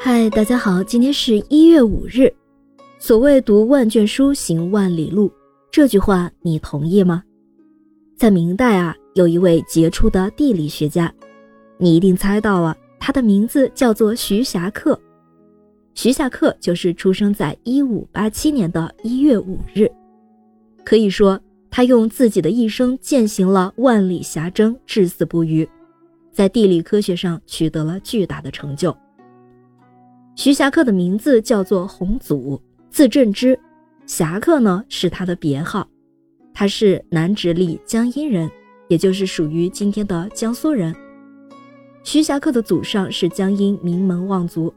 嗨，大家好，今天是一月五日。所谓读万卷书，行万里路，这句话你同意吗？在明代啊，有一位杰出的地理学家，你一定猜到了，他的名字叫做徐霞客。徐霞客就是出生在一五八七年的一月五日，可以说他用自己的一生践行了万里霞征，至死不渝，在地理科学上取得了巨大的成就。徐霞客的名字叫做洪祖，字正之，侠客呢是他的别号。他是南直隶江阴人，也就是属于今天的江苏人。徐霞客的祖上是江阴名门望族，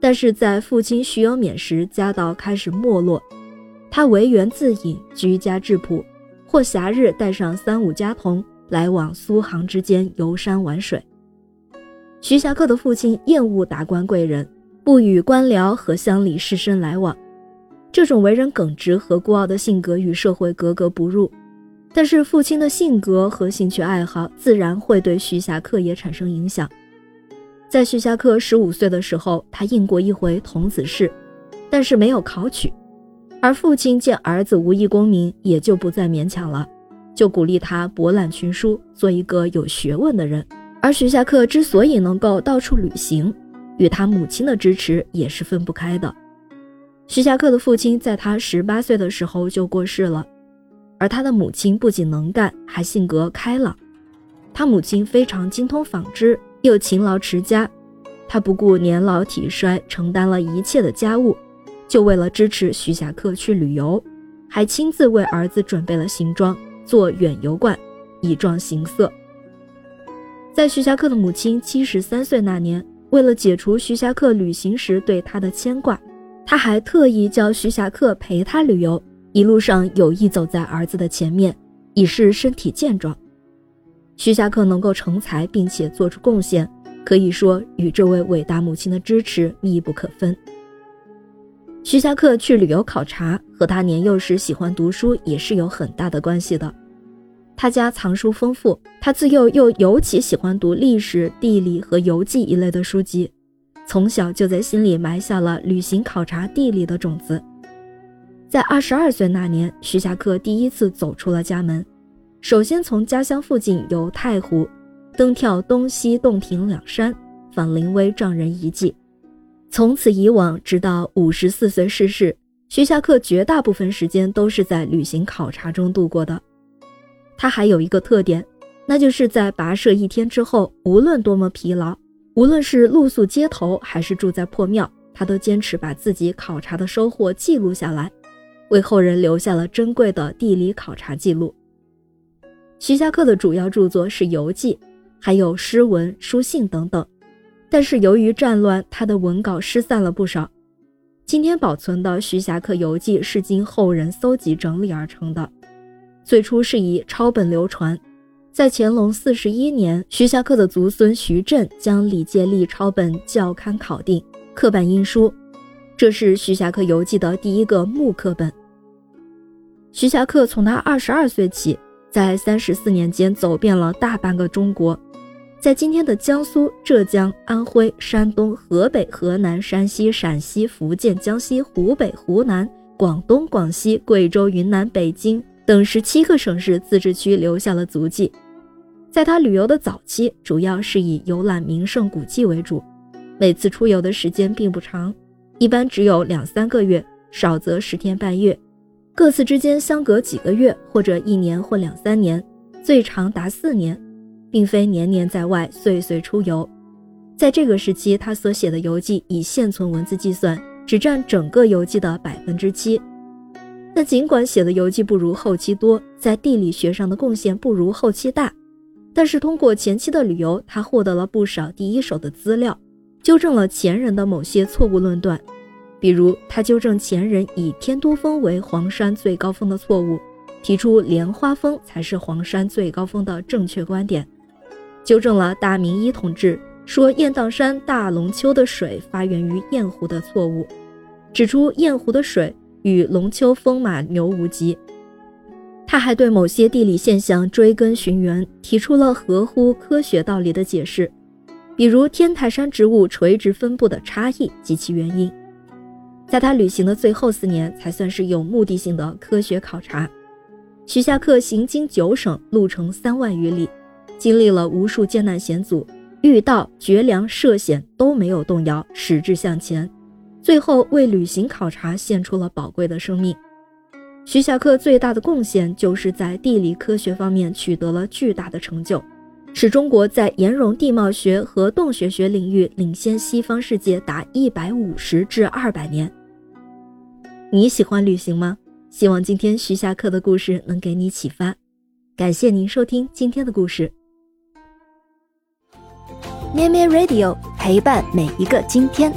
但是在父亲徐有勉时，家道开始没落。他为园自饮，居家质朴，或暇日带上三五家童来往苏杭之间游山玩水。徐霞客的父亲厌恶达官贵人。不与官僚和乡里士绅来往，这种为人耿直和孤傲的性格与社会格格不入。但是父亲的性格和兴趣爱好自然会对徐霞客也产生影响。在徐霞客十五岁的时候，他应过一回童子试，但是没有考取。而父亲见儿子无意功名，也就不再勉强了，就鼓励他博览群书，做一个有学问的人。而徐霞客之所以能够到处旅行，与他母亲的支持也是分不开的。徐霞客的父亲在他十八岁的时候就过世了，而他的母亲不仅能干，还性格开朗。他母亲非常精通纺织，又勤劳持家。他不顾年老体衰，承担了一切的家务，就为了支持徐霞客去旅游，还亲自为儿子准备了行装，做远游冠，以壮行色。在徐霞客的母亲七十三岁那年。为了解除徐霞客旅行时对他的牵挂，他还特意叫徐霞客陪他旅游，一路上有意走在儿子的前面，以示身体健壮。徐霞客能够成才并且做出贡献，可以说与这位伟大母亲的支持密不可分。徐霞客去旅游考察，和他年幼时喜欢读书也是有很大的关系的。他家藏书丰富，他自幼又尤其喜欢读历史、地理和游记一类的书籍，从小就在心里埋下了旅行考察地理的种子。在二十二岁那年，徐霞客第一次走出了家门，首先从家乡附近游太湖，登眺东西洞庭两山，访临危丈人遗迹。从此以往，直到五十四岁逝世，徐霞客绝大部分时间都是在旅行考察中度过的。他还有一个特点，那就是在跋涉一天之后，无论多么疲劳，无论是露宿街头还是住在破庙，他都坚持把自己考察的收获记录下来，为后人留下了珍贵的地理考察记录。徐霞客的主要著作是游记，还有诗文、书信等等，但是由于战乱，他的文稿失散了不少。今天保存的徐霞客游记是经后人搜集整理而成的。最初是以抄本流传，在乾隆四十一年，徐霞客的族孙徐振将李介立抄本校勘考定，刻版印书，这是徐霞客游记的第一个木刻本。徐霞客从他二十二岁起，在三十四年间走遍了大半个中国，在今天的江苏、浙江、安徽、山东、河北、河南、山西、陕西、福建、江西、湖北、湖南、广东、广西、贵州、云南、北京。等十七个省市自治区留下了足迹。在他旅游的早期，主要是以游览名胜古迹为主，每次出游的时间并不长，一般只有两三个月，少则十天半月，各次之间相隔几个月，或者一年或两三年，最长达四年，并非年年在外，岁岁出游。在这个时期，他所写的游记以现存文字计算，只占整个游记的百分之七。那尽管写的游记不如后期多，在地理学上的贡献不如后期大，但是通过前期的旅游，他获得了不少第一手的资料，纠正了前人的某些错误论断。比如，他纠正前人以天都峰为黄山最高峰的错误，提出莲花峰才是黄山最高峰的正确观点；纠正了大明一统志说雁荡山大龙湫的水发源于雁湖的错误，指出雁湖的水。与龙丘风马牛无极。他还对某些地理现象追根寻源，提出了合乎科学道理的解释。比如天台山植物垂直分布的差异及其原因。在他旅行的最后四年，才算是有目的性的科学考察。徐霞客行经九省，路程三万余里，经历了无数艰难险阻，遇到绝粮涉险都没有动摇，矢志向前，最后为旅行考察献出了宝贵的生命。徐霞客最大的贡献就是在地理科学方面取得了巨大的成就，使中国在岩溶地貌学和洞穴学领域领先西方世界达一百五十至二百年。你喜欢旅行吗？希望今天徐霞客的故事能给你启发。感谢您收听今天的故事。咩咩 Radio 陪伴每一个今天。